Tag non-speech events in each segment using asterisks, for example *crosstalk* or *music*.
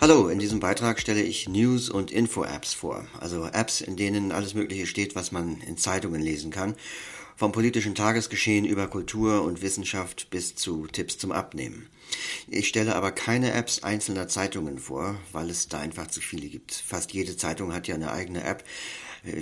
Hallo, in diesem Beitrag stelle ich News- und Info-Apps vor, also Apps, in denen alles Mögliche steht, was man in Zeitungen lesen kann, vom politischen Tagesgeschehen über Kultur und Wissenschaft bis zu Tipps zum Abnehmen. Ich stelle aber keine Apps einzelner Zeitungen vor, weil es da einfach zu viele gibt. Fast jede Zeitung hat ja eine eigene App,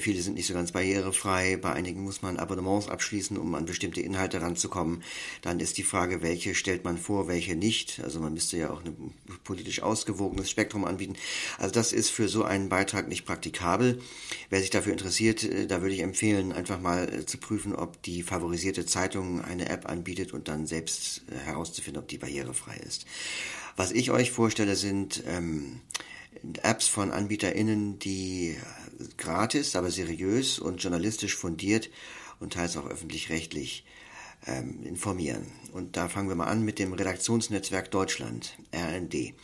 viele sind nicht so ganz barrierefrei. Bei einigen muss man Abonnements abschließen, um an bestimmte Inhalte ranzukommen. Dann ist die Frage, welche stellt man vor, welche nicht. Also man müsste ja auch ein politisch ausgewogenes Spektrum anbieten. Also das ist für so einen Beitrag nicht praktikabel. Wer sich dafür interessiert, äh, da würde ich empfehlen, einfach mal äh, zu prüfen, ob die favorisierte Zeitung eine App anbietet und dann selbst herauszufinden, ob die barrierefrei ist. Was ich euch vorstelle, sind ähm, Apps von AnbieterInnen, die gratis, aber seriös und journalistisch fundiert und teils auch öffentlich-rechtlich ähm, informieren. Und da fangen wir mal an mit dem Redaktionsnetzwerk Deutschland, RND.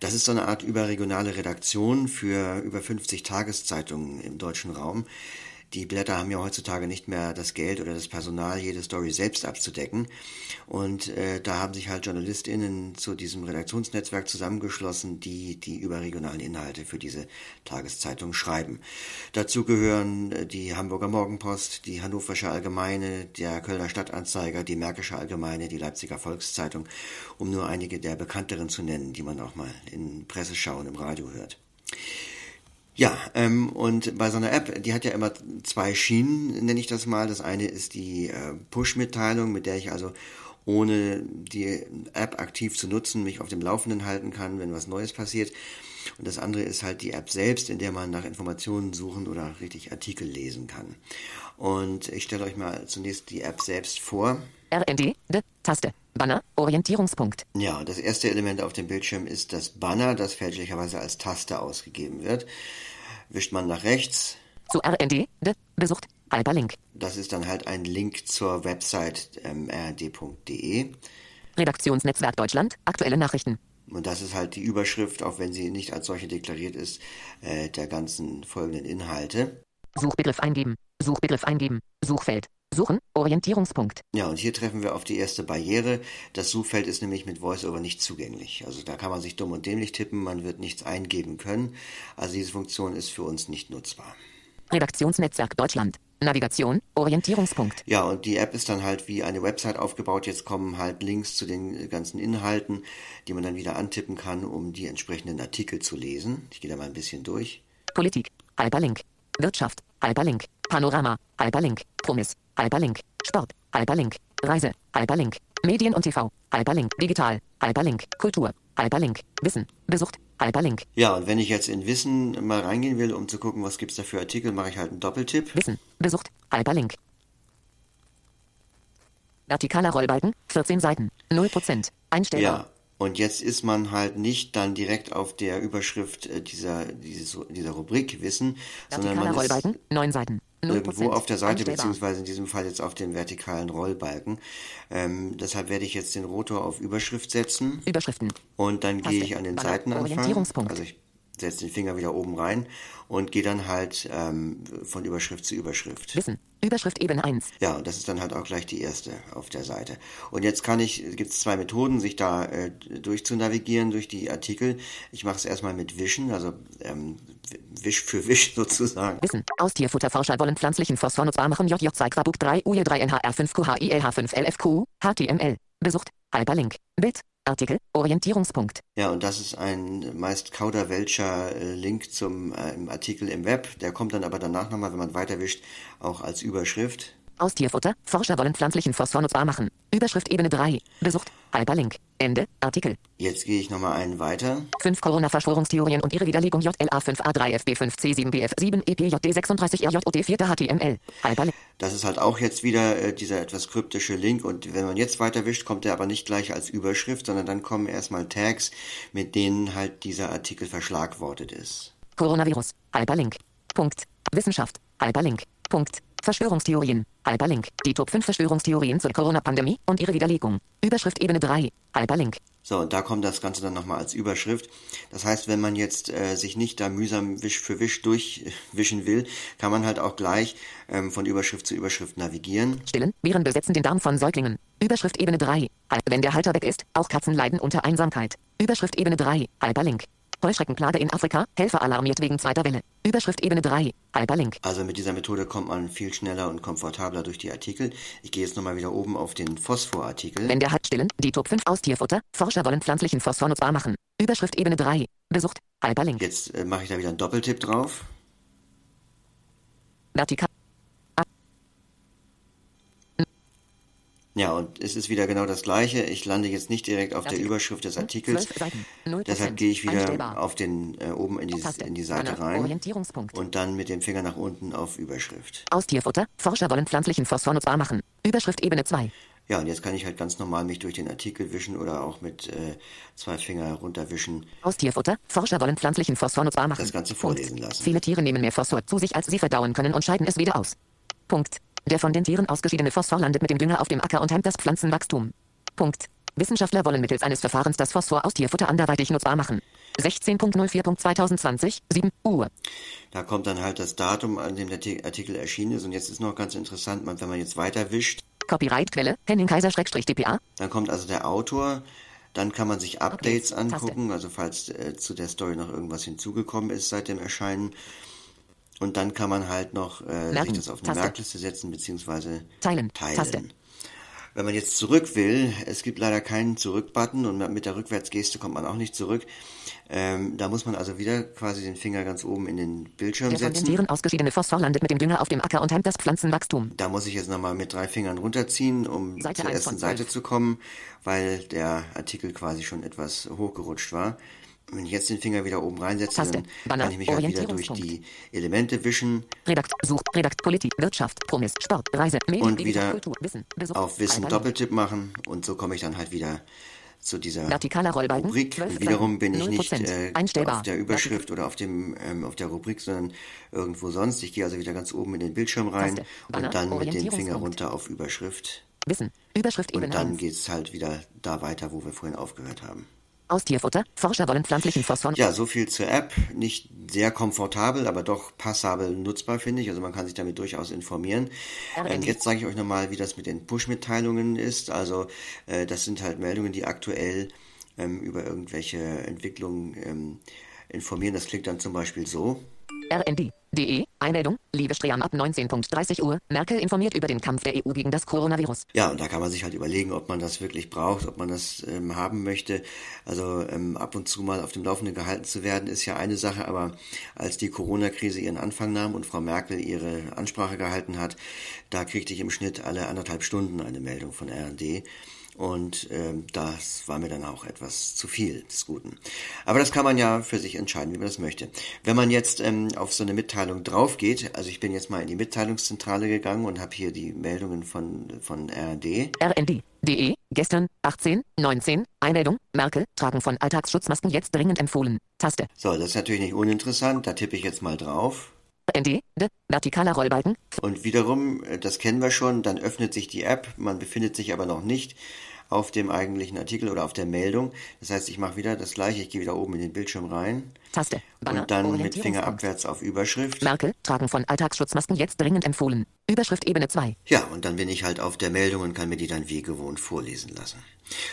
Das ist so eine Art überregionale Redaktion für über 50 Tageszeitungen im deutschen Raum, die Blätter haben ja heutzutage nicht mehr das Geld oder das Personal, jede Story selbst abzudecken. Und äh, da haben sich halt JournalistInnen zu diesem Redaktionsnetzwerk zusammengeschlossen, die die überregionalen Inhalte für diese Tageszeitung schreiben. Dazu gehören äh, die Hamburger Morgenpost, die Hannoversche Allgemeine, der Kölner Stadtanzeiger, die Märkische Allgemeine, die Leipziger Volkszeitung, um nur einige der bekannteren zu nennen, die man auch mal in Presseschauen im Radio hört. Ja, ähm, und bei so einer App, die hat ja immer zwei Schienen, nenne ich das mal. Das eine ist die äh, Push-Mitteilung, mit der ich also ohne die App aktiv zu nutzen, mich auf dem Laufenden halten kann, wenn was Neues passiert. Und das andere ist halt die App selbst, in der man nach Informationen suchen oder richtig Artikel lesen kann. Und ich stelle euch mal zunächst die App selbst vor. RND, de, Taste, Banner, Orientierungspunkt. Ja, das erste Element auf dem Bildschirm ist das Banner, das fälschlicherweise als Taste ausgegeben wird. Wischt man nach rechts. Zu RND, de, besucht, Hyperlink. Das ist dann halt ein Link zur Website ähm, rnd.de. Redaktionsnetzwerk Deutschland, aktuelle Nachrichten. Und das ist halt die Überschrift, auch wenn sie nicht als solche deklariert ist, äh, der ganzen folgenden Inhalte. Suchbegriff eingeben. Suchbegriff eingeben. Suchfeld. Suchen. Orientierungspunkt. Ja, und hier treffen wir auf die erste Barriere. Das Suchfeld ist nämlich mit VoiceOver nicht zugänglich. Also da kann man sich dumm und dämlich tippen, man wird nichts eingeben können. Also diese Funktion ist für uns nicht nutzbar. Redaktionsnetzwerk Deutschland. Navigation, Orientierungspunkt. Ja, und die App ist dann halt wie eine Website aufgebaut. Jetzt kommen halt Links zu den ganzen Inhalten, die man dann wieder antippen kann, um die entsprechenden Artikel zu lesen. Ich gehe da mal ein bisschen durch. Politik, Hyperlink. Wirtschaft, Hyperlink. Panorama, Hyperlink. Promis, Hyperlink. Sport, Hyperlink. Reise, Hyperlink. Medien und TV, Hyperlink. Digital, Hyperlink. Kultur, Hyperlink. Wissen, besucht, Hyperlink. Ja, und wenn ich jetzt in Wissen mal reingehen will, um zu gucken, was gibt's da für Artikel, mache ich halt einen Doppeltipp. Wissen, besucht, Hyperlink. Vertikaler Rollbalken, 14 Seiten, 0%. Einstellbar. Ja, und jetzt ist man halt nicht dann direkt auf der Überschrift äh, dieser, dieser, dieser Rubrik Wissen, sondern man Rollbalken, 9 Seiten. irgendwo auf der Seite, beziehungsweise in diesem Fall jetzt auf den vertikalen Rollbalken. Ähm, deshalb werde ich jetzt den Rotor auf Überschrift setzen. Überschriften. Und dann gehe ich an den Seitenanfang. Also ich setze den Finger wieder oben rein und gehe dann halt ähm, von Überschrift zu Überschrift. Wissen. Überschrift Ebene 1. Ja, und das ist dann halt auch gleich die erste auf der Seite. Und jetzt kann ich, gibt es zwei Methoden, sich da äh, durchzunavigieren durch die Artikel. Ich mache es erstmal mit Wischen, also ähm, Wisch für Wisch *laughs* sozusagen. Wissen. Aus Tierfutterforscher wollen pflanzlichen Phosphor nutzbar machen. JJ 2 Quabuk 3 UJ3 NHR5 QHILH5 LFQ HTML. Besucht. Hyperlink. Bild. Artikel, Orientierungspunkt. Ja, und das ist ein meist kauderwelscher äh, Link zum äh, Artikel im Web. Der kommt dann aber danach nochmal, wenn man weiterwischt, auch als Überschrift. Aus Tierfutter. Forscher wollen pflanzlichen Phosphor nutzbar machen. Überschrift Ebene 3. Besucht. Hyperlink. Ende. Artikel. Jetzt gehe ich nochmal einen weiter. 5 Corona-Verschwörungstheorien und ihre Widerlegung JLA5A3FB5C7BF7 EPJD36RJOD 4 HTML. Hyperlink. Das ist halt auch jetzt wieder äh, dieser etwas kryptische Link und wenn man jetzt weiterwischt, kommt er aber nicht gleich als Überschrift, sondern dann kommen erstmal Tags, mit denen halt dieser Artikel verschlagwortet ist. Coronavirus. Hyperlink. Punkt. Wissenschaft. Hyperlink. Punkt. Verschwörungstheorien. Hyperlink. Die Top 5 Verschwörungstheorien zur Corona-Pandemie und ihre Widerlegung. Überschrift Ebene 3. Hyperlink. So, und da kommt das Ganze dann nochmal als Überschrift. Das heißt, wenn man jetzt äh, sich nicht da mühsam Wisch für Wisch durchwischen will, kann man halt auch gleich ähm, von Überschrift zu Überschrift navigieren. Stillen, Viren besetzen den Darm von Säuglingen. Überschrift Ebene 3. Wenn der Halter weg ist, auch Katzen leiden unter Einsamkeit. Überschrift Ebene 3. Hyperlink. Heuschreckenplage in Afrika, Helfer alarmiert wegen zweiter Welle. Überschrift Ebene 3, Hyperlink. Also mit dieser Methode kommt man viel schneller und komfortabler durch die Artikel. Ich gehe jetzt nochmal wieder oben auf den Phosphor-Artikel. Wenn der hat stillen, die Top 5 aus Tierfutter, Forscher wollen pflanzlichen Phosphor nutzbar machen. Überschrift Ebene 3, besucht, Hyperlink. Jetzt äh, mache ich da wieder einen Doppeltipp drauf. Vertikal. Ja, und es ist wieder genau das Gleiche. Ich lande jetzt nicht direkt auf der Überschrift des Artikels. Deshalb gehe ich wieder auf den äh, oben in die, in die Seite rein und dann mit dem Finger nach unten auf Überschrift. Aus Tierfutter. Forscher wollen pflanzlichen Phosphor nutzbar machen. Überschrift Ebene 2. Ja, und jetzt kann ich halt ganz normal mich durch den Artikel wischen oder auch mit äh, zwei Finger runterwischen. Aus Tierfutter. Forscher wollen pflanzlichen Phosphor nutzbar machen. Das Ganze vorlesen lassen. Viele Tiere nehmen mehr Phosphor zu sich, als sie verdauen können und scheiden es wieder aus. Punkt. Der von den Tieren ausgeschiedene Phosphor landet mit dem Dünger auf dem Acker und hemmt das Pflanzenwachstum. Punkt. Wissenschaftler wollen mittels eines Verfahrens das Phosphor aus Tierfutter anderweitig nutzbar machen. 16.04.2020, 7 Uhr. Da kommt dann halt das Datum, an dem der Artikel erschienen ist. Und jetzt ist noch ganz interessant, wenn man jetzt weiter wischt. Copyright-Quelle, Henning Kaiser-DPA. Dann kommt also der Autor. Dann kann man sich Updates angucken, also falls äh, zu der Story noch irgendwas hinzugekommen ist seit dem Erscheinen. Und dann kann man halt noch äh, sich das auf eine Taste. Merkliste setzen bzw. teilen. teilen. Taste. Wenn man jetzt zurück will, es gibt leider keinen Zurück-Button und mit der Rückwärtsgeste kommt man auch nicht zurück. Ähm, da muss man also wieder quasi den Finger ganz oben in den Bildschirm der setzen. Der von den Tieren ausgeschiedene Phosphor landet mit dem Dünger auf dem Acker und hemmt das Pflanzenwachstum. Da muss ich jetzt nochmal mit drei Fingern runterziehen, um Seite zur ersten Seite zu kommen, weil der Artikel quasi schon etwas hochgerutscht war. Wenn ich jetzt den Finger wieder oben reinsetze, Taste. dann Banner. kann ich mich halt wieder durch die Elemente wischen Redakt, Sucht, Redakt, Politik, Wirtschaft, Promis, Sport, Reise, Medien, und wieder Kultur, Wissen, Besuch, auf Wissen. Doppeltipp machen und so komme ich dann halt wieder zu dieser Vertikaler Rollbalken, Rubrik. 12 Und wiederum bin ich 0%, nicht äh, auf der Überschrift oder auf dem ähm, auf der Rubrik, sondern irgendwo sonst. Ich gehe also wieder ganz oben in den Bildschirm rein Taste. Banner, und dann mit dem Finger runter auf Überschrift. Wissen, Überschrift Und dann 1. geht's halt wieder da weiter, wo wir vorhin aufgehört haben. Aus Tierfutter, Forscher wollen pflanzlichen Phosphor Ja, so viel zur App. Nicht sehr komfortabel, aber doch passabel nutzbar, finde ich. Also man kann sich damit durchaus informieren. Ähm, jetzt sage ich euch nochmal, wie das mit den Push-Mitteilungen ist. Also äh, das sind halt Meldungen, die aktuell ähm, über irgendwelche Entwicklungen ähm, informieren. Das klingt dann zum Beispiel so. RND.de, Einmeldung, liebe Stream ab 19.30 Uhr, Merkel informiert über den Kampf der EU gegen das Coronavirus. Ja, und da kann man sich halt überlegen, ob man das wirklich braucht, ob man das ähm, haben möchte. Also ähm, ab und zu mal auf dem Laufenden gehalten zu werden, ist ja eine Sache, aber als die Corona-Krise ihren Anfang nahm und Frau Merkel ihre Ansprache gehalten hat, da kriegte ich im Schnitt alle anderthalb Stunden eine Meldung von RND. Und ähm, das war mir dann auch etwas zu viel des Guten. Aber das kann man ja für sich entscheiden, wie man das möchte. Wenn man jetzt ähm, auf so eine Mitteilung drauf geht, also ich bin jetzt mal in die Mitteilungszentrale gegangen und habe hier die Meldungen von, von RD. RND.de, gestern, 18, 19, Einmeldung, Merkel, Tragen von Alltagsschutzmasken jetzt dringend empfohlen. Taste. So, das ist natürlich nicht uninteressant, da tippe ich jetzt mal drauf. RND, de, vertikaler Rollbalken, Und wiederum, äh, das kennen wir schon, dann öffnet sich die App, man befindet sich aber noch nicht auf dem eigentlichen Artikel oder auf der Meldung. Das heißt, ich mache wieder das gleiche, ich gehe wieder oben in den Bildschirm rein Taste. Banner, und dann mit Finger abwärts auf Überschrift. Merkel, Tragen von Alltagsschutzmasken jetzt dringend empfohlen. Überschrift Ebene 2. Ja, und dann bin ich halt auf der Meldung und kann mir die dann wie gewohnt vorlesen lassen.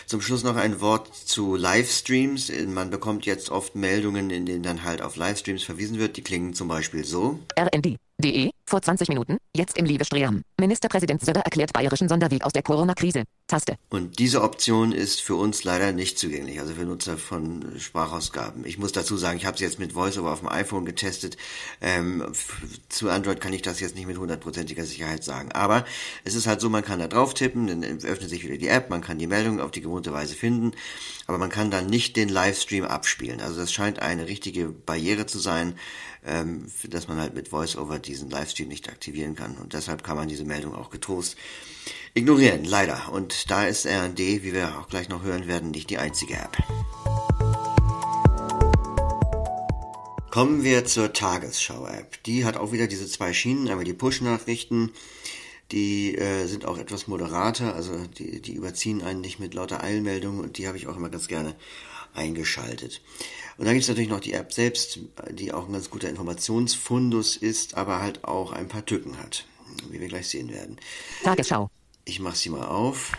Zum Schluss noch ein Wort zu Livestreams. Man bekommt jetzt oft Meldungen, in denen dann halt auf Livestreams verwiesen wird. Die klingen zum Beispiel so. RND.de, vor 20 Minuten, jetzt im Liebe Stream. Ministerpräsident Söder erklärt bayerischen Sonderweg aus der Corona-Krise. Taste. Und diese Option ist für uns leider nicht zugänglich, also für Nutzer von Sprachausgaben. Ich muss dazu sagen, ich habe es jetzt mit VoiceOver auf dem iPhone getestet. Ähm, zu Android kann ich das jetzt nicht mit hundertprozentiger Sicherheit sagen. Aber es ist halt so, man kann da drauf tippen, dann öffnet sich wieder die App, man kann die Meldung auf die gewohnte Weise finden, aber man kann dann nicht den Livestream abspielen. Also das scheint eine richtige Barriere zu sein, ähm, dass man halt mit VoiceOver diesen Livestream nicht aktivieren kann. Und deshalb kann man diese Meldung auch getrost ignorieren, leider. Und da ist RD, wie wir auch gleich noch hören werden, nicht die einzige App. Kommen wir zur Tagesschau-App. Die hat auch wieder diese zwei Schienen, einmal die Push-Nachrichten, Die äh, sind auch etwas moderater, also die, die überziehen einen nicht mit lauter Eilmeldungen und die habe ich auch immer ganz gerne eingeschaltet. Und dann gibt es natürlich noch die App selbst, die auch ein ganz guter Informationsfundus ist, aber halt auch ein paar Tücken hat, wie wir gleich sehen werden. Tagesschau. Ich mache sie mal auf.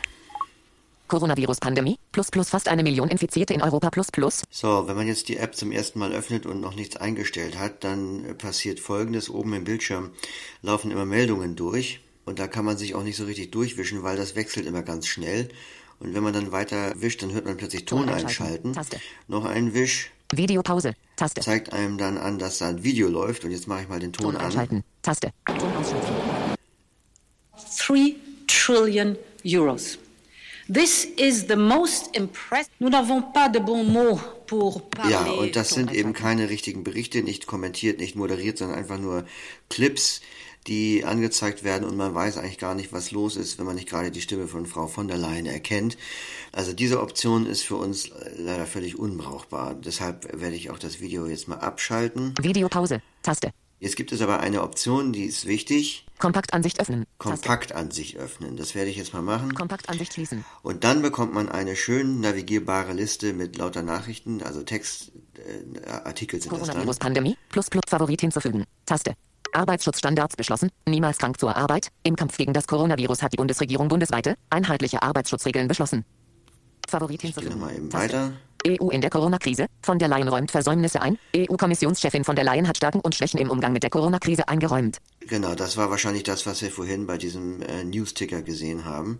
Coronavirus-Pandemie, plus plus fast eine Million Infizierte in Europa, plus plus. So, wenn man jetzt die App zum ersten Mal öffnet und noch nichts eingestellt hat, dann passiert folgendes. Oben im Bildschirm laufen immer Meldungen durch und da kann man sich auch nicht so richtig durchwischen, weil das wechselt immer ganz schnell. Und wenn man dann weiter wischt, dann hört man plötzlich Ton, Ton einschalten. Taste. Noch ein Wisch Videopause. Taste. zeigt einem dann an, dass da ein Video läuft. Und jetzt mache ich mal den Ton Ton an. einschalten. Taste. Ton ausschalten. 3 trillion euros. This is the most impressive. Nous n'avons pas de bons mots pour parler. Ja, und das sind eben keine richtigen Berichte, nicht kommentiert, nicht moderiert, sondern einfach nur Clips, die angezeigt werden und man weiß eigentlich gar nicht, was los ist, wenn man nicht gerade die Stimme von Frau von der Leyen erkennt. Also diese Option ist für uns leider völlig unbrauchbar. Deshalb werde ich auch das Video jetzt mal abschalten. Videopause. Taste. Jetzt gibt es aber eine Option, die ist wichtig. Kompaktansicht öffnen. Kompaktansicht öffnen. Das werde ich jetzt mal machen. Kompaktansicht schließen. Und dann bekommt man eine schön navigierbare Liste mit lauter Nachrichten, also Textartikel äh, Artikel sind das dann. Coronavirus-Pandemie, plus plus Favorit hinzufügen. Taste. Arbeitsschutzstandards beschlossen, niemals krank zur Arbeit. Im Kampf gegen das Coronavirus hat die Bundesregierung bundesweite, einheitliche Arbeitsschutzregeln beschlossen. Favorit hinzufügen. mal eben weiter. EU in der Corona-Krise. Von der Leyen räumt Versäumnisse ein. EU-Kommissionschefin von der Leyen hat Stärken und Schwächen im Umgang mit der Corona-Krise eingeräumt. Genau, das war wahrscheinlich das, was wir vorhin bei diesem äh, News-Ticker gesehen haben.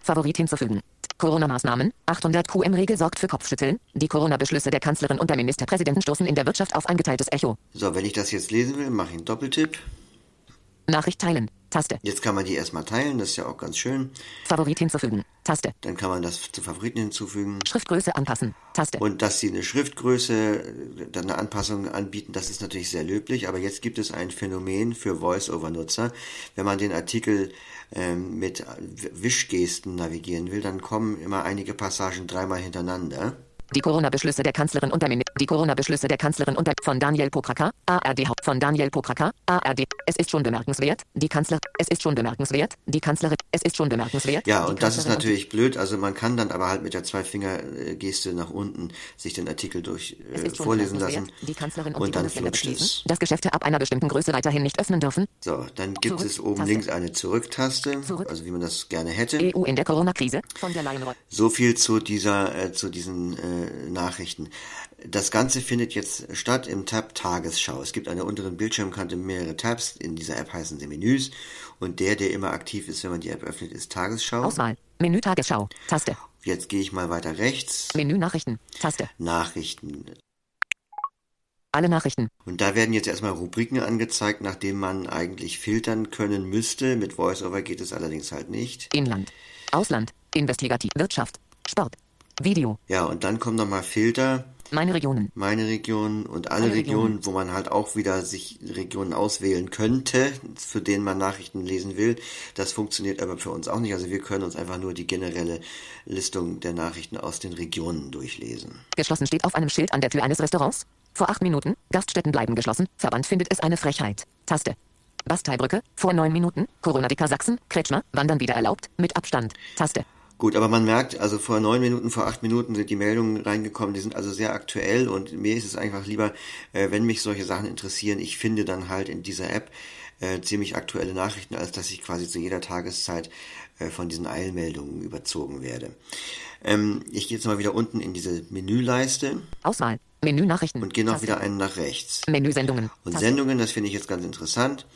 Favorit hinzufügen. Corona-Maßnahmen. 800 QM-Regel sorgt für Kopfschütteln. Die Corona-Beschlüsse der Kanzlerin und der Ministerpräsidenten stoßen in der Wirtschaft auf ein geteiltes Echo. So, wenn ich das jetzt lesen will, mache ich einen Doppeltipp. Nachricht teilen. Taste. Jetzt kann man die erstmal teilen, das ist ja auch ganz schön. Favorit hinzufügen. Taste. Dann kann man das zu Favoriten hinzufügen. Schriftgröße anpassen. Taste. Und dass sie eine Schriftgröße, dann eine Anpassung anbieten, das ist natürlich sehr löblich. Aber jetzt gibt es ein Phänomen für Voice-Over-Nutzer. Wenn man den Artikel ähm, mit Wischgesten navigieren will, dann kommen immer einige Passagen dreimal hintereinander. Die Corona-Beschlüsse der Kanzlerin und der Minister. Die Corona-Beschlüsse der Kanzlerin und der von Daniel Pokraka, ARD von Daniel Pokraka, ARD. Es ist schon bemerkenswert, die Kanzler. Es ist schon bemerkenswert, die Kanzlerin. Es ist schon bemerkenswert. Ja, und das ist Kanzlerin natürlich blöd. Also man kann dann aber halt mit der Zwei-Finger-Geste nach unten sich den Artikel durch äh, vorlesen lassen. Die Kanzlerin und, und die dann flutscht es. dass Geschäfte ab einer bestimmten Größe weiterhin nicht öffnen dürfen. So, dann gibt Zurück, es oben Taste. links eine Zurück-Taste, Zurück. also wie man das gerne hätte. EU in der Corona-Krise. So viel zu dieser, äh, zu diesen äh, Nachrichten. Das Ganze findet jetzt statt im Tab Tagesschau. Es gibt an der unteren Bildschirmkante mehrere Tabs. In dieser App heißen sie Menüs. Und der, der immer aktiv ist, wenn man die App öffnet, ist Tagesschau. Auswahl. Menü Tagesschau. Taste. Jetzt gehe ich mal weiter rechts. Menü Nachrichten. Taste. Nachrichten. Alle Nachrichten. Und da werden jetzt erstmal Rubriken angezeigt, nachdem man eigentlich filtern können müsste. Mit VoiceOver geht es allerdings halt nicht. Inland. Ausland. Investigativ. Wirtschaft. Sport. Video. Ja, und dann kommen nochmal Filter. Meine Regionen. meine Region und alle, Regionen, Regionen. wo man halt auch wieder sich Regionen auswählen könnte, für denen man Nachrichten lesen will. Das funktioniert aber für uns auch nicht. Also wir können uns einfach nur die generelle Listung der Nachrichten aus den Regionen durchlesen. Geschlossen steht auf einem Schild an der Tür eines Restaurants. Vor acht Minuten. Gaststätten bleiben geschlossen. Verband findet es eine Frechheit. Taste. Basteibrücke. Vor neun Minuten. Corona-Dicker Sachsen. Kretschmer. Wandern wieder erlaubt. Mit Abstand. Taste. Gut, aber man merkt, also vor neun Minuten, vor acht Minuten sind die Meldungen reingekommen, die sind also sehr aktuell und mir ist es einfach lieber, äh, wenn mich solche Sachen interessieren, ich finde dann halt in dieser App äh, ziemlich aktuelle Nachrichten, als dass ich quasi zu jeder Tageszeit äh, von diesen Eilmeldungen überzogen werde. Ähm, ich gehe jetzt mal wieder unten in diese Menüleiste Auswahl. Menü Nachrichten. und gehe noch wieder einen nach rechts. Menü Sendungen. Und. Sendungen, das finde ich jetzt ganz interessant.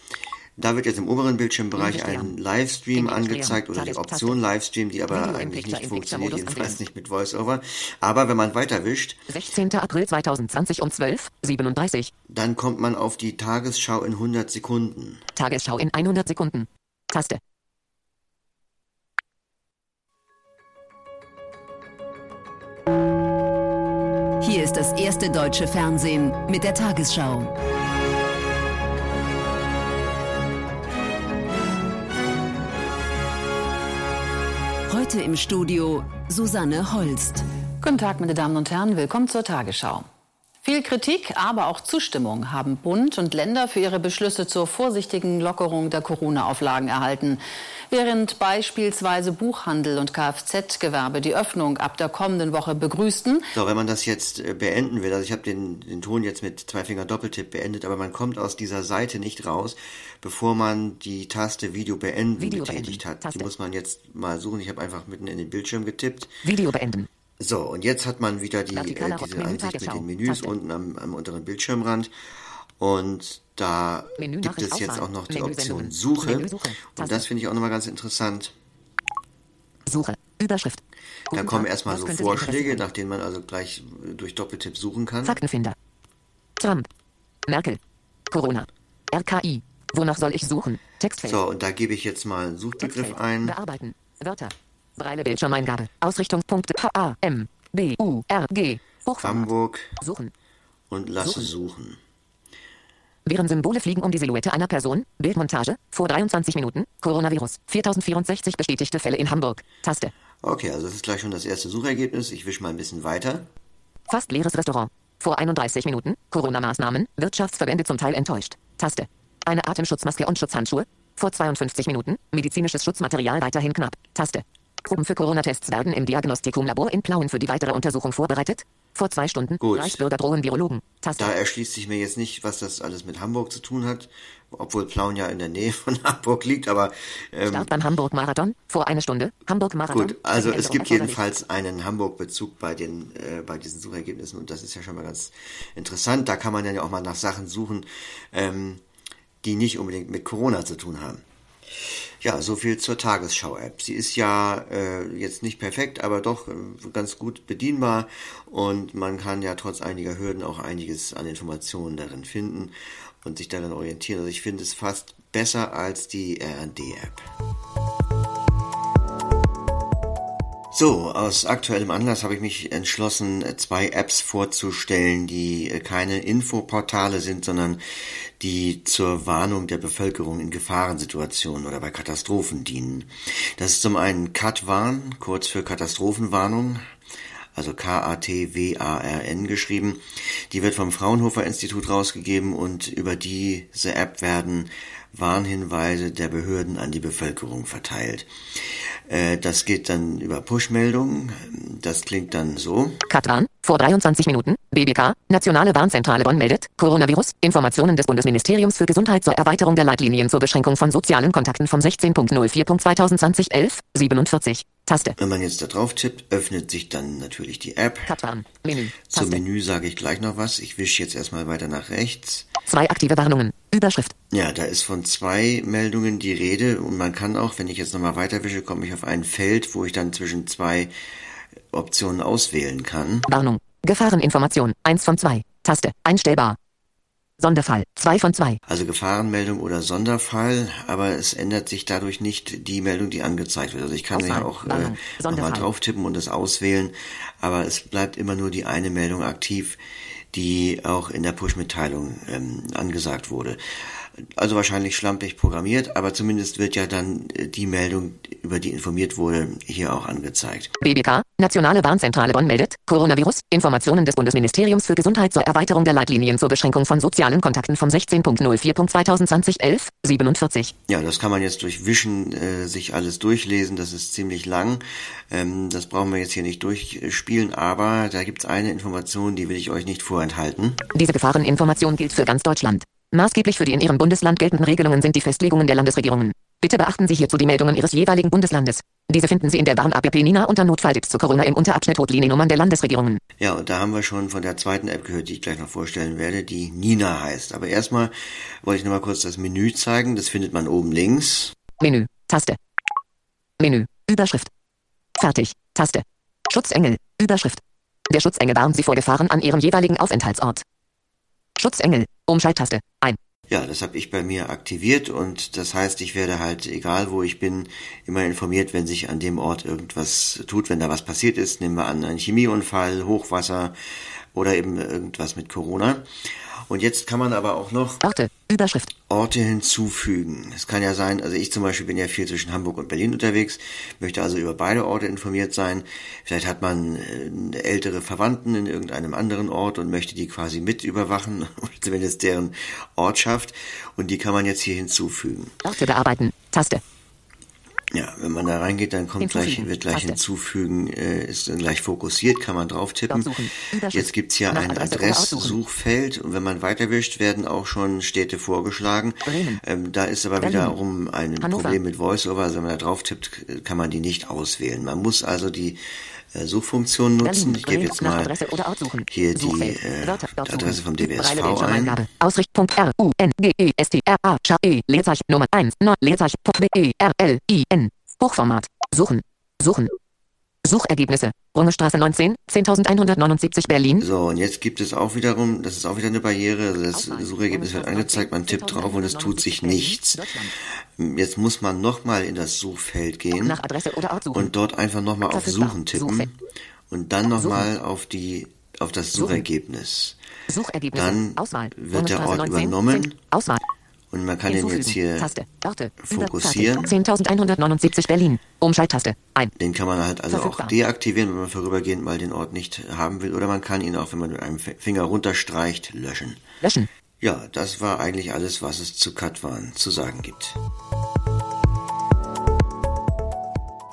Da wird jetzt im oberen Bildschirmbereich ein. Livestream angezeigt oder die Option Livestream, die aber eigentlich nicht funktioniert, jedenfalls nicht mit VoiceOver. Aber wenn man weiterwischt, 16. April 2020 um 12. 37. dann kommt man auf die Tagesschau in 100 Sekunden. Tagesschau in 100 Sekunden. Taste. Hier ist das erste deutsche Fernsehen mit der Tagesschau. Heute im Studio Susanne Holst. Guten Tag, meine Damen und Herren, willkommen zur Tagesschau. Viel Kritik, aber auch Zustimmung haben Bund und Länder für ihre Beschlüsse zur vorsichtigen Lockerung der Corona-Auflagen erhalten. Während beispielsweise Buchhandel und Kfz-Gewerbe die Öffnung ab der kommenden Woche begrüßten. So, wenn man das jetzt äh, beenden will, also ich habe den, den Ton jetzt mit zwei Finger Doppeltipp beendet, aber man kommt aus dieser Seite nicht raus, bevor man die Taste Video beenden Video betätigt beenden. hat. Taste. Die muss man jetzt mal suchen. Ich habe einfach mitten in den Bildschirm getippt. Video beenden. So, und jetzt hat man wieder die, äh, diese Ansicht mit den Menüs unten am, am unteren Bildschirmrand. Und da Menü gibt es jetzt auch noch die Option Suche. Und das finde ich auch nochmal ganz interessant. Suche. Überschrift. Da kommen erstmal so Vorschläge, nach denen man also gleich durch Doppeltipp suchen kann. Faktenfinder. Trump. Merkel. Corona. RKI. Wonach soll ich suchen? Textfeld. So, und da gebe ich jetzt mal einen Suchbegriff Textfeld. ein. Bearbeiten. Wörter. Breile Bildschirmeingabe. Ausrichtungspunkte A, M, B, U, R, G. Hochformat. Hamburg. Suchen. Und lasse suchen. suchen. Während Symbole fliegen um die Silhouette einer Person. Bildmontage. Vor 23 Minuten. Coronavirus. 4064 bestätigte Fälle in Hamburg. Taste. Okay, also das ist gleich schon das erste Suchergebnis. Ich wische mal ein bisschen weiter. Fast leeres Restaurant. Vor 31 Minuten. Corona-Maßnahmen. Wirtschaftsverbände zum Teil enttäuscht. Taste. Eine Atemschutzmaske und Schutzhandschuhe. Vor 52 Minuten. Medizinisches Schutzmaterial weiterhin knapp. Taste. Proben für Corona-Tests werden im Diagnostikumlabor in Plauen für die weitere Untersuchung vorbereitet. Vor zwei Stunden. Gut. Reichsbürger drohen Virologen. Taste. Da erschließt sich mir jetzt nicht, was das alles mit Hamburg zu tun hat, obwohl Plauen ja in der Nähe von *laughs* Hamburg liegt, aber... Ähm, Start beim Hamburg-Marathon. Vor einer Stunde. Hamburg-Marathon. Gut, also es gibt jedenfalls einen Hamburg-Bezug bei, den, äh, bei diesen Suchergebnissen und das ist ja schon mal ganz interessant. Da kann man ja auch mal nach Sachen suchen, ähm, die nicht unbedingt mit Corona zu tun haben. Ja, so viel zur Tagesschau-App. Sie ist ja äh, jetzt nicht perfekt, aber doch äh, ganz gut bedienbar und man kann ja trotz einiger Hürden auch einiges an Informationen darin finden und sich daran orientieren. Also ich finde es fast besser als die RD-App. So, aus aktuellem Anlass habe ich mich entschlossen, zwei Apps vorzustellen, die äh, keine Infoportale sind, sondern die zur Warnung der Bevölkerung in Gefahrensituationen oder bei Katastrophen dienen. Das ist zum einen CAT-Warn, kurz für Katastrophenwarnung, also K-A-T-W-A-R-N geschrieben. Die wird vom Fraunhofer Institut rausgegeben und über diese App werden Warnhinweise der Behörden an die Bevölkerung verteilt. Äh, das geht dann über Push-Meldungen. Das klingt dann so. Katran, vor 23 Minuten, BBK, Nationale Warnzentrale Bonn meldet, Coronavirus, Informationen des Bundesministeriums für Gesundheit zur Erweiterung der Leitlinien zur Beschränkung von sozialen Kontakten vom 16.04.2020 11, 47. Taste. Wenn man jetzt da drauf tippt, öffnet sich dann natürlich die App. Katran, Menü. Taste. Zum Menü sage ich gleich noch was. Ich wische jetzt erstmal weiter nach rechts. Zwei aktive Warnungen. Überschrift. Ja, da ist von zwei Meldungen die Rede und man kann auch, wenn ich jetzt nochmal weiterwische, komme ich auf ein Feld, wo ich dann zwischen zwei Optionen auswählen kann. Warnung. Gefahreninformation. Eins von zwei. Taste. Einstellbar. Sonderfall. Zwei von zwei. Also Gefahrenmeldung oder Sonderfall, aber es ändert sich dadurch nicht die Meldung, die angezeigt wird. Also ich kann Auswahl. ja auch äh, nochmal drauf tippen und es auswählen, aber es bleibt immer nur die eine Meldung aktiv, die auch in der Push-Mitteilung ähm, angesagt wurde. Also wahrscheinlich schlampig programmiert, aber zumindest wird ja dann äh, die Meldung, über die informiert wurde, hier auch angezeigt. BBK, Nationale Warnzentrale Bonn meldet, Coronavirus, Informationen des Bundesministeriums für Gesundheit zur Erweiterung der Leitlinien zur Beschränkung von sozialen Kontakten vom 16.04.2020 11, 47. Ja, das kann man jetzt durch Wischen äh, sich alles durchlesen, das ist ziemlich lang. Ähm, das brauchen wir jetzt hier nicht durchspielen, aber da gibt es eine Information, die will ich euch nicht vorenthalten. Diese Gefahreninformation gilt für ganz Deutschland. Maßgeblich für die in Ihrem Bundesland geltenden Regelungen sind die Festlegungen der Landesregierungen. Bitte beachten Sie hierzu die Meldungen Ihres jeweiligen Bundeslandes. Diese finden Sie in der Warn-App Nina unter Notfalltipps zu Corona im Unterabschnitt Rotliniennummern der Landesregierungen. Ja, und da haben wir schon von der zweiten App gehört, die ich gleich noch vorstellen werde, die Nina heißt. Aber erstmal wollte ich noch mal kurz das Menü zeigen. Das findet man oben links. Menü, Taste. Menü, Überschrift. Fertig, Taste. Schutzengel, Überschrift. Der Schutzengel warnt Sie vor Gefahren an Ihrem jeweiligen Aufenthaltsort. Schutzengel, Umschalttaste, ein. Ja, das habe ich bei mir aktiviert und das heißt, ich werde halt, egal wo ich bin, immer informiert, wenn sich an dem Ort irgendwas tut, wenn da was passiert ist. Nehmen wir an, ein Chemieunfall, Hochwasser oder eben irgendwas mit Corona. Und jetzt kann man aber auch noch Orte. Überschrift. Orte hinzufügen. Es kann ja sein, also ich zum Beispiel bin ja viel zwischen Hamburg und Berlin unterwegs, möchte also über beide Orte informiert sein. Vielleicht hat man äh, ältere Verwandten in irgendeinem anderen Ort und möchte die quasi mit überwachen, *laughs* zumindest deren Ortschaft. Und die kann man jetzt hier hinzufügen. Orte bearbeiten. Taste. Ja, wenn man da reingeht, dann kommt gleich, wird gleich Taste. hinzufügen, äh, ist dann gleich fokussiert, kann man drauf tippen. Jetzt gibt's hier Nach ein. Adresssuchfeld und wenn man weiterwischt, werden auch schon Städte vorgeschlagen. Ähm, da ist aber Berlin. wiederum ein Hannover. Problem mit VoiceOver, also wenn man da drauf tippt, kann man die nicht auswählen. Man muss also die Suchfunktion nutzen. Ich gebe jetzt mal hier die äh, Adresse vom DBSV ein. Bildschirmeingabe. Ausricht. R. U. N. G. E. S. T. R. A. Sch. E. Leerzeichen Nummer 1. 9. Leerzeichen. B. E. R. L. I. N. Hochformat. Suchen. Suchen. Suchergebnisse. Rungestraße 19. 10.179 Berlin. So, und jetzt gibt es auch wiederum, das ist auch wieder eine Barriere, also das. Suchergebnis wird angezeigt, man tippt drauf und es tut sich nichts. Jetzt muss man nochmal in das Suchfeld gehen Nach Adresse oder Ort suchen. und dort einfach nochmal auf. Suchen tippen und dann nochmal auf die auf das Suchergebnis. Dann wird der Ort 19, übernommen. 10. Auswahl. Und man kann den Hinzufügen. jetzt hier, Taste. Orte. fokussieren. 10.179 Berlin. Umschalttaste. Ein. den kann man halt also auch deaktivieren, wenn man vorübergehend mal den Ort nicht haben will. Oder man kann ihn auch, wenn man mit einem Finger runterstreicht, löschen. Löschen. Ja, das war eigentlich alles, was es zu Katwan zu sagen gibt.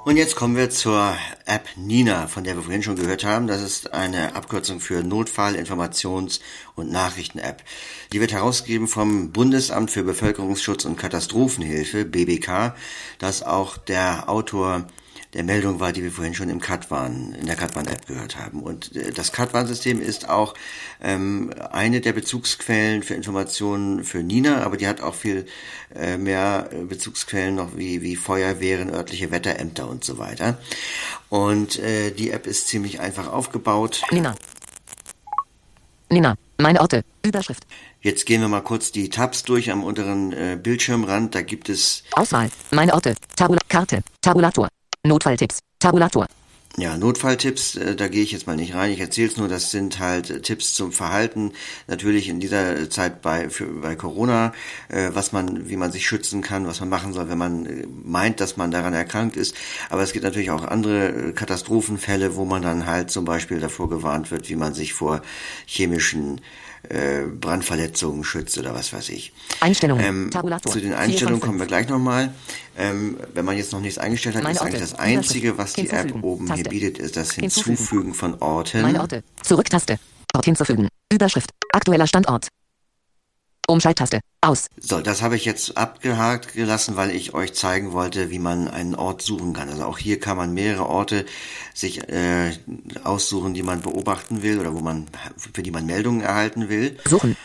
Und jetzt kommen wir zur App Nina, von der wir vorhin schon gehört haben. Das ist eine Abkürzung für Notfall-, Informations- und Nachrichten-App. Die wird herausgegeben vom Bundesamt für Bevölkerungsschutz und Katastrophenhilfe, BBK, das auch der Autor der Meldung war, die wir vorhin schon im Katwan, in der Katwan-App gehört haben. Und äh, das Katwan-System ist auch ähm, eine der Bezugsquellen für Informationen für Nina, aber die hat auch viel äh, mehr äh, Bezugsquellen noch wie, wie Feuerwehren, örtliche Wetterämter und so weiter. Und äh, die App ist ziemlich einfach aufgebaut. Nina. Nina. Meine Orte. Überschrift. Jetzt gehen wir mal kurz die Tabs durch am unteren äh, Bildschirmrand. Da gibt es Auswahl. Meine Orte. Tabula Karte. Tabulator. Notfalltipps. Tabulator. Ja, Notfalltipps, äh, da gehe ich jetzt mal nicht rein. Ich erzähle es nur, das sind halt äh, Tipps zum Verhalten. Natürlich in dieser Zeit bei, für, bei Corona, äh, was man, wie man sich schützen kann, was man machen soll, wenn man äh, meint, dass man daran erkrankt ist. Aber es gibt natürlich auch andere äh, Katastrophenfälle, wo man dann halt zum Beispiel davor gewarnt wird, wie man sich vor chemischen äh, Brandverletzungen schützt oder was weiß ich. Einstellungen. Ähm, Tabulator. zu den Einstellungen kommen wir gleich nochmal. Ähm, wenn man jetzt noch nichts eingestellt hat, Meine ist eigentlich Orte. das Einzige, was die. App oben hier Taste. bietet, ist das Hinzufügen. Hinzufügen von Orten. Meine Orte. Zurücktaste. Ort hinzufügen. Überschrift. Aktueller Standort. Umschalttaste. Aus. So, das habe ich jetzt abgehakt gelassen, weil ich euch zeigen wollte, wie man einen Ort suchen kann. Also auch hier kann man mehrere Orte sich äh, aussuchen, die man beobachten will oder wo man für die man Meldungen erhalten will. Suchen.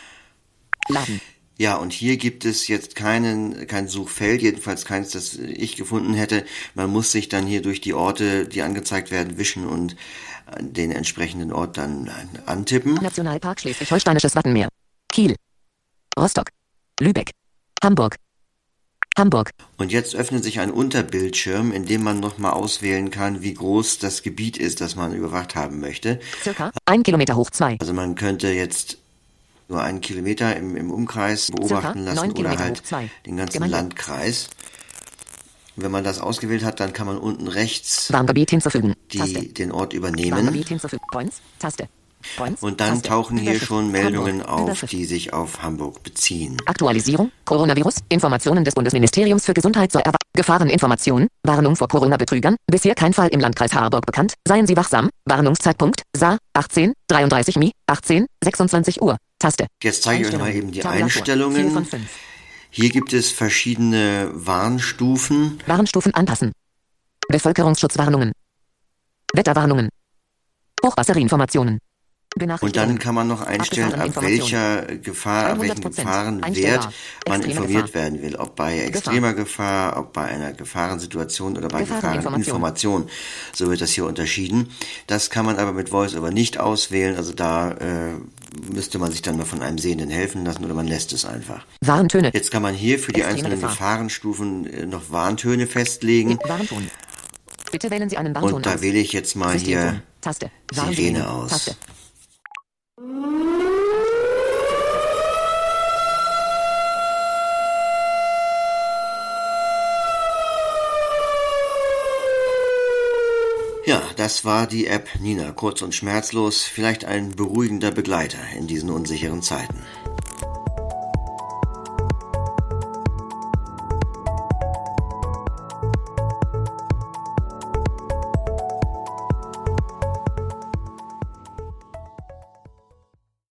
Laden. Ja, und hier gibt es jetzt keinen, kein Suchfeld, jedenfalls keins, das ich gefunden hätte. Man muss sich dann hier durch die Orte, die angezeigt werden, wischen und den entsprechenden Ort dann antippen. Nationalpark Schleswig-Holsteinisches Wattenmeer. Kiel. Rostock. Lübeck. Hamburg. Hamburg. Und jetzt öffnet sich ein Unterbildschirm, in dem man nochmal auswählen kann, wie groß das Gebiet ist, das man überwacht haben möchte. Circa ein Kilometer hoch zwei. Also man könnte jetzt nur einen Kilometer im, im Umkreis beobachten Circa lassen oder halt den ganzen Gemeinde. Landkreis. Und wenn man das ausgewählt hat, dann kann man unten rechts die, den Ort übernehmen. Warngebiet hinzufügen. Points. Taste. Und dann tauchen hier schon Meldungen auf, die sich auf Hamburg beziehen. Aktualisierung, Coronavirus, Informationen des Bundesministeriums für Gesundheit zur Erwa Gefahreninformation, Warnung vor Corona-Betrügern, bisher kein Fall im Landkreis Harburg bekannt, seien Sie wachsam, Warnungszeitpunkt, SA, 18, 33 Mi, 18, 26 Uhr, Taste. Jetzt zeige ich euch mal eben die. Einstellungen. Hier gibt es verschiedene Warnstufen. Warnstufen anpassen. Bevölkerungsschutzwarnungen. Wetterwarnungen. Hochwasserinformationen. Und dann kann man noch einstellen, ab welcher Gefahr, ab welchem 100% Gefahrenwert man informiert Gefahr. werden will. Ob bei extremer Gefahr, ob bei einer Gefahrensituation oder bei Gefahreninformation. So wird das hier unterschieden. Das kann man aber mit VoiceOver nicht auswählen. Also da äh, müsste man sich dann mal von einem Sehenden helfen lassen oder man lässt es einfach. Warntöne. Jetzt kann man hier für die Extreme einzelnen Gefahr. Gefahrenstufen äh, noch Warntöne festlegen. Warnton. Bitte wählen Sie einen Warnton Und da wähle ich jetzt mal Systemton. hier Taste. Sirene aus. Taste. Ja, das war die App Nina, kurz und schmerzlos, vielleicht ein beruhigender Begleiter in diesen unsicheren Zeiten.